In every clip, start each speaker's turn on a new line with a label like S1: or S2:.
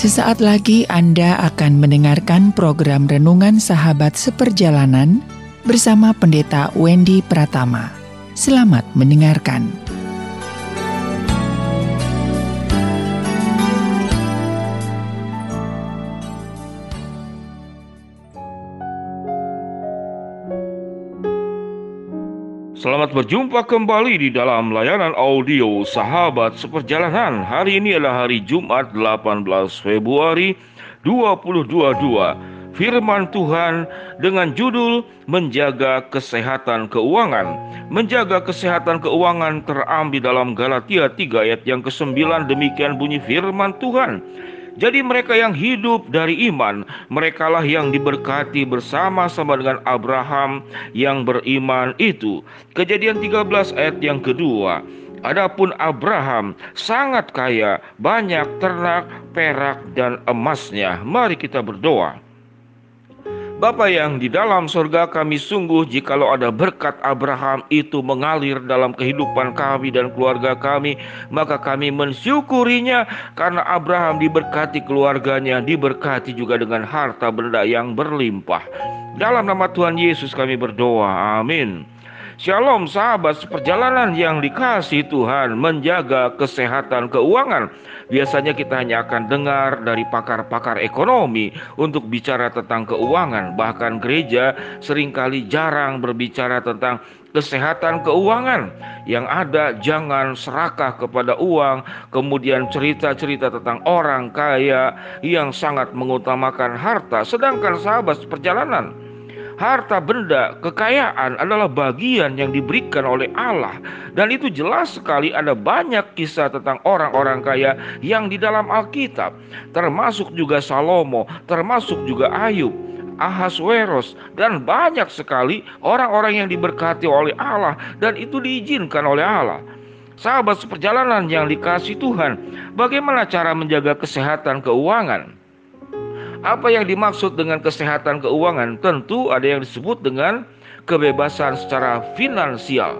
S1: Sesaat lagi Anda akan mendengarkan program Renungan Sahabat Seperjalanan bersama Pendeta Wendy Pratama. Selamat mendengarkan.
S2: Selamat berjumpa kembali di dalam layanan audio Sahabat Seperjalanan. Hari ini adalah hari Jumat 18 Februari 2022. Firman Tuhan dengan judul Menjaga Kesehatan Keuangan. Menjaga kesehatan keuangan terambil dalam Galatia 3 ayat yang ke-9 demikian bunyi firman Tuhan. Jadi mereka yang hidup dari iman, merekalah yang diberkati bersama-sama dengan Abraham yang beriman itu. Kejadian 13 ayat yang kedua. Adapun Abraham sangat kaya, banyak ternak, perak dan emasnya. Mari kita berdoa. Bapa yang di dalam surga kami sungguh jikalau ada berkat Abraham itu mengalir dalam kehidupan kami dan keluarga kami maka kami mensyukurinya karena Abraham diberkati keluarganya diberkati juga dengan harta benda yang berlimpah. Dalam nama Tuhan Yesus kami berdoa. Amin Shalom sahabat seperjalanan yang dikasih Tuhan menjaga kesehatan keuangan. Biasanya kita hanya akan dengar dari pakar-pakar ekonomi untuk bicara tentang keuangan. Bahkan gereja sering kali jarang berbicara tentang kesehatan keuangan. Yang ada jangan serakah kepada uang, kemudian cerita-cerita tentang orang kaya yang sangat mengutamakan harta. Sedangkan sahabat seperjalanan harta benda, kekayaan adalah bagian yang diberikan oleh Allah. Dan itu jelas sekali ada banyak kisah tentang orang-orang kaya yang di dalam Alkitab. Termasuk juga Salomo, termasuk juga Ayub. Ahasweros dan banyak sekali orang-orang yang diberkati oleh Allah dan itu diizinkan oleh Allah. Sahabat seperjalanan yang dikasih Tuhan, bagaimana cara menjaga kesehatan keuangan? Apa yang dimaksud dengan kesehatan keuangan? Tentu ada yang disebut dengan kebebasan secara finansial.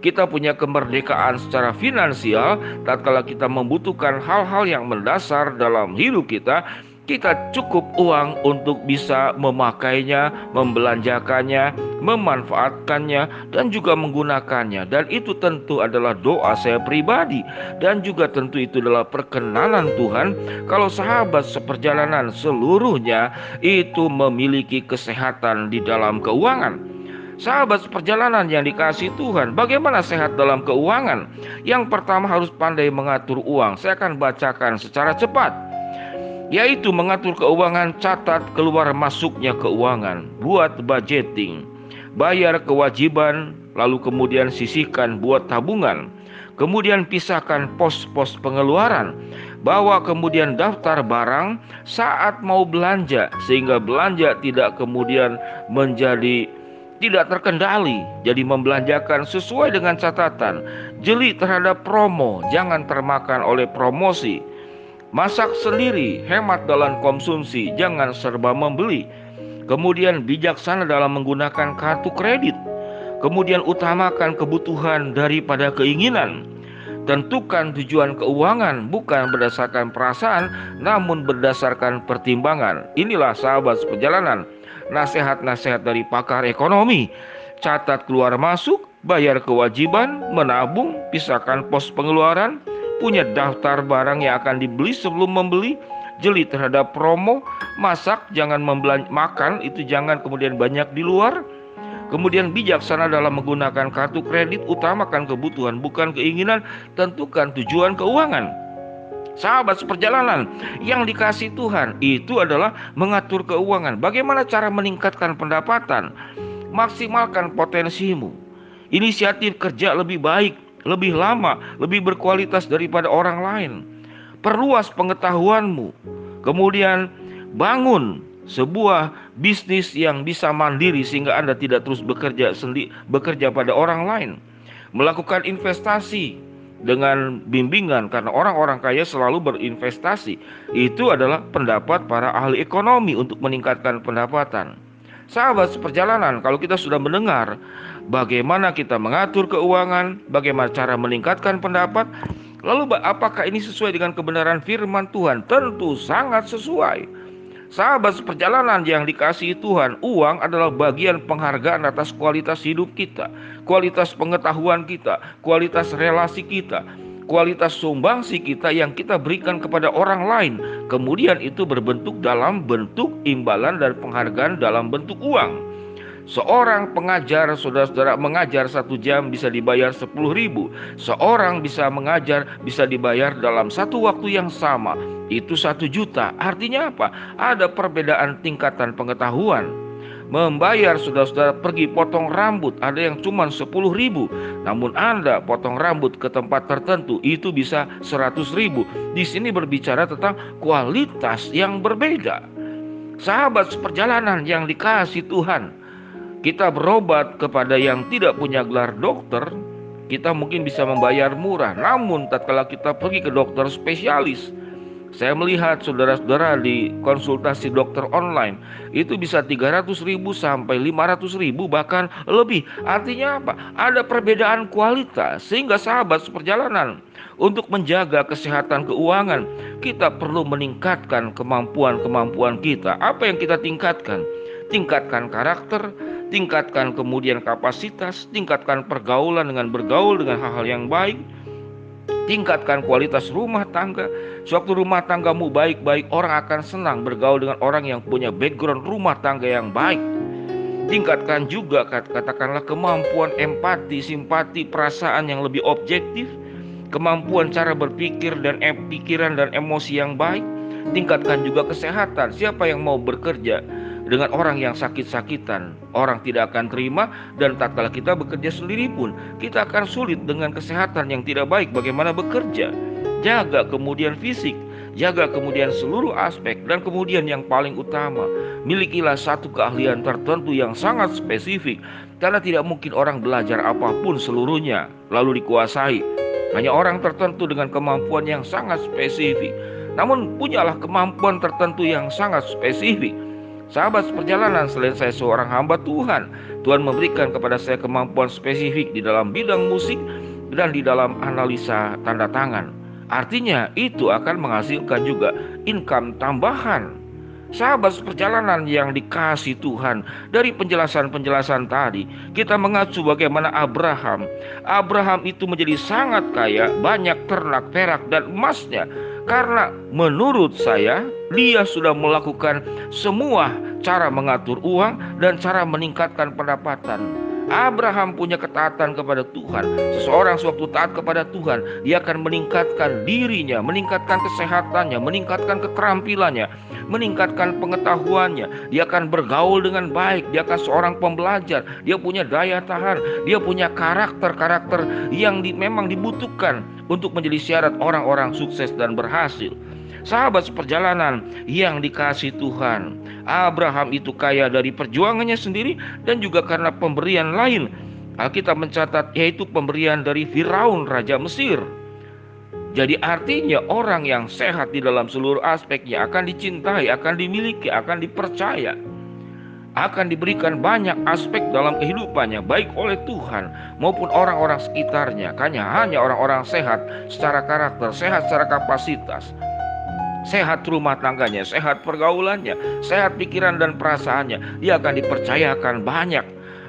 S2: Kita punya kemerdekaan secara finansial tatkala kita membutuhkan hal-hal yang mendasar dalam hidup kita kita cukup uang untuk bisa memakainya, membelanjakannya, memanfaatkannya, dan juga menggunakannya. Dan itu tentu adalah doa saya pribadi, dan juga tentu itu adalah perkenanan Tuhan. Kalau sahabat seperjalanan seluruhnya itu memiliki kesehatan di dalam keuangan. Sahabat seperjalanan yang dikasih Tuhan, bagaimana sehat dalam keuangan? Yang pertama harus pandai mengatur uang. Saya akan bacakan secara cepat yaitu mengatur keuangan, catat keluar masuknya keuangan, buat budgeting, bayar kewajiban, lalu kemudian sisihkan buat tabungan, kemudian pisahkan pos-pos pengeluaran, bawa kemudian daftar barang saat mau belanja, sehingga belanja tidak kemudian menjadi tidak terkendali, jadi membelanjakan sesuai dengan catatan, jeli terhadap promo, jangan termakan oleh promosi Masak sendiri, hemat dalam konsumsi, jangan serba membeli. Kemudian bijaksana dalam menggunakan kartu kredit. Kemudian utamakan kebutuhan daripada keinginan. Tentukan tujuan keuangan bukan berdasarkan perasaan, namun berdasarkan pertimbangan. Inilah sahabat seperjalanan, nasihat-nasihat dari pakar ekonomi. Catat keluar masuk, bayar kewajiban, menabung, pisahkan pos pengeluaran, punya daftar barang yang akan dibeli sebelum membeli, jeli terhadap promo, masak jangan membelan makan itu jangan kemudian banyak di luar. Kemudian bijaksana dalam menggunakan kartu kredit, utamakan kebutuhan bukan keinginan, tentukan tujuan keuangan. Sahabat seperjalanan yang dikasih Tuhan itu adalah mengatur keuangan. Bagaimana cara meningkatkan pendapatan? Maksimalkan potensimu. Inisiatif kerja lebih baik lebih lama, lebih berkualitas daripada orang lain. Perluas pengetahuanmu. Kemudian bangun sebuah bisnis yang bisa mandiri sehingga Anda tidak terus bekerja sendi bekerja pada orang lain. Melakukan investasi dengan bimbingan karena orang-orang kaya selalu berinvestasi. Itu adalah pendapat para ahli ekonomi untuk meningkatkan pendapatan. Sahabat seperjalanan, kalau kita sudah mendengar bagaimana kita mengatur keuangan, bagaimana cara meningkatkan pendapat, Lalu apakah ini sesuai dengan kebenaran firman Tuhan? Tentu sangat sesuai. Sahabat seperjalanan yang dikasihi Tuhan, uang adalah bagian penghargaan atas kualitas hidup kita, kualitas pengetahuan kita, kualitas relasi kita, kualitas sumbangsi kita yang kita berikan kepada orang lain. Kemudian itu berbentuk dalam bentuk imbalan dan penghargaan dalam bentuk uang. Seorang pengajar, saudara-saudara mengajar satu jam bisa dibayar sepuluh ribu. Seorang bisa mengajar bisa dibayar dalam satu waktu yang sama. Itu satu juta. Artinya apa? Ada perbedaan tingkatan pengetahuan. Membayar saudara-saudara pergi potong rambut ada yang cuma sepuluh ribu. Namun Anda potong rambut ke tempat tertentu itu bisa seratus ribu. Di sini berbicara tentang kualitas yang berbeda. Sahabat seperjalanan yang dikasih Tuhan kita berobat kepada yang tidak punya gelar dokter, kita mungkin bisa membayar murah. Namun tatkala kita pergi ke dokter spesialis, saya melihat saudara-saudara di konsultasi dokter online itu bisa 300 ribu sampai 500 ribu bahkan lebih. Artinya apa? Ada perbedaan kualitas sehingga sahabat seperjalanan untuk menjaga kesehatan keuangan kita perlu meningkatkan kemampuan-kemampuan kita. Apa yang kita tingkatkan? Tingkatkan karakter, tingkatkan kemudian kapasitas, tingkatkan pergaulan dengan bergaul dengan hal-hal yang baik, tingkatkan kualitas rumah tangga. Suatu rumah tanggamu baik-baik, orang akan senang bergaul dengan orang yang punya background rumah tangga yang baik. Tingkatkan juga katakanlah kemampuan empati, simpati, perasaan yang lebih objektif, kemampuan cara berpikir dan pikiran dan emosi yang baik. Tingkatkan juga kesehatan. Siapa yang mau bekerja dengan orang yang sakit-sakitan, orang tidak akan terima dan tatkala kita bekerja sendiri pun kita akan sulit dengan kesehatan yang tidak baik bagaimana bekerja. Jaga kemudian fisik, jaga kemudian seluruh aspek dan kemudian yang paling utama, milikilah satu keahlian tertentu yang sangat spesifik karena tidak mungkin orang belajar apa pun seluruhnya lalu dikuasai. Hanya orang tertentu dengan kemampuan yang sangat spesifik. Namun punyalah kemampuan tertentu yang sangat spesifik Sahabat seperjalanan selain saya seorang hamba Tuhan Tuhan memberikan kepada saya kemampuan spesifik di dalam bidang musik dan di dalam analisa tanda tangan Artinya itu akan menghasilkan juga income tambahan. Sahabat seperjalanan yang dikasih Tuhan Dari penjelasan-penjelasan tadi Kita mengacu bagaimana Abraham. Abraham itu menjadi sangat kaya Banyak ternak, perak dan emasnya. Karena menurut saya dia sudah melakukan semua cara mengatur uang dan cara meningkatkan pendapatan. Abraham punya ketaatan kepada Tuhan. Seseorang sewaktu taat kepada Tuhan, dia akan meningkatkan dirinya, meningkatkan kesehatannya, meningkatkan keterampilannya, meningkatkan pengetahuannya. Dia akan bergaul dengan baik, dia akan seorang pembelajar, dia punya daya tahan, dia punya karakter-karakter yang di, memang dibutuhkan untuk menjadi syarat orang-orang sukses dan berhasil. Sahabat seperjalanan yang dikasih Tuhan. Abraham itu kaya dari perjuangannya sendiri dan juga karena pemberian lain. Alkitab mencatat yaitu pemberian dari Firaun Raja Mesir. Jadi artinya orang yang sehat di dalam seluruh aspeknya akan dicintai, akan dimiliki, akan dipercaya. Akan diberikan banyak aspek dalam kehidupannya baik oleh Tuhan maupun orang-orang sekitarnya. Hanya hanya orang-orang sehat secara karakter, sehat secara kapasitas sehat rumah tangganya, sehat pergaulannya, sehat pikiran dan perasaannya. Dia akan dipercayakan banyak.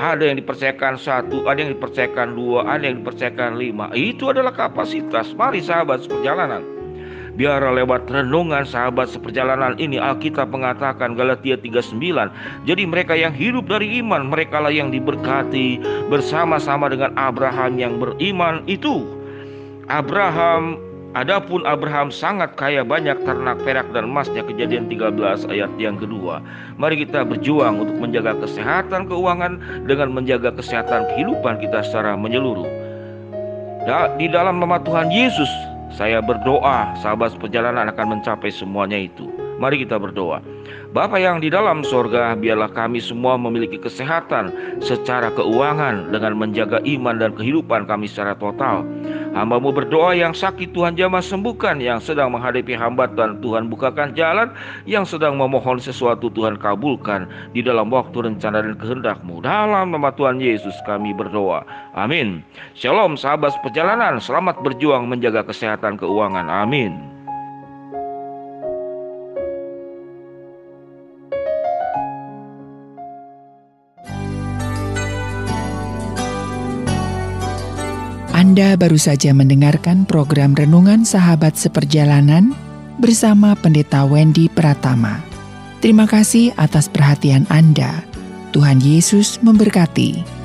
S2: Ada yang dipercayakan satu, ada yang dipercayakan dua, ada yang dipercayakan lima. Itu adalah kapasitas. Mari sahabat seperjalanan. Biar lewat renungan sahabat seperjalanan ini Alkitab mengatakan Galatia 39 Jadi mereka yang hidup dari iman Mereka lah yang diberkati Bersama-sama dengan Abraham yang beriman itu Abraham Adapun Abraham sangat kaya banyak ternak perak dan emasnya kejadian 13 ayat yang kedua. Mari kita berjuang untuk menjaga kesehatan keuangan dengan menjaga kesehatan kehidupan kita secara menyeluruh. Di dalam nama Tuhan Yesus, saya berdoa sahabat perjalanan akan mencapai semuanya itu. Mari kita berdoa. Bapa yang di dalam sorga, biarlah kami semua memiliki kesehatan secara keuangan dengan menjaga iman dan kehidupan kami secara total. Hambamu berdoa yang sakit Tuhan jamah sembuhkan, yang sedang menghadapi hambatan Tuhan bukakan jalan, yang sedang memohon sesuatu Tuhan kabulkan di dalam waktu rencana dan kehendakmu. Dalam nama Tuhan Yesus kami berdoa. Amin. Shalom sahabat perjalanan, selamat berjuang menjaga kesehatan keuangan. Amin.
S1: Anda baru saja mendengarkan program Renungan Sahabat Seperjalanan bersama Pendeta Wendy Pratama. Terima kasih atas perhatian Anda. Tuhan Yesus memberkati.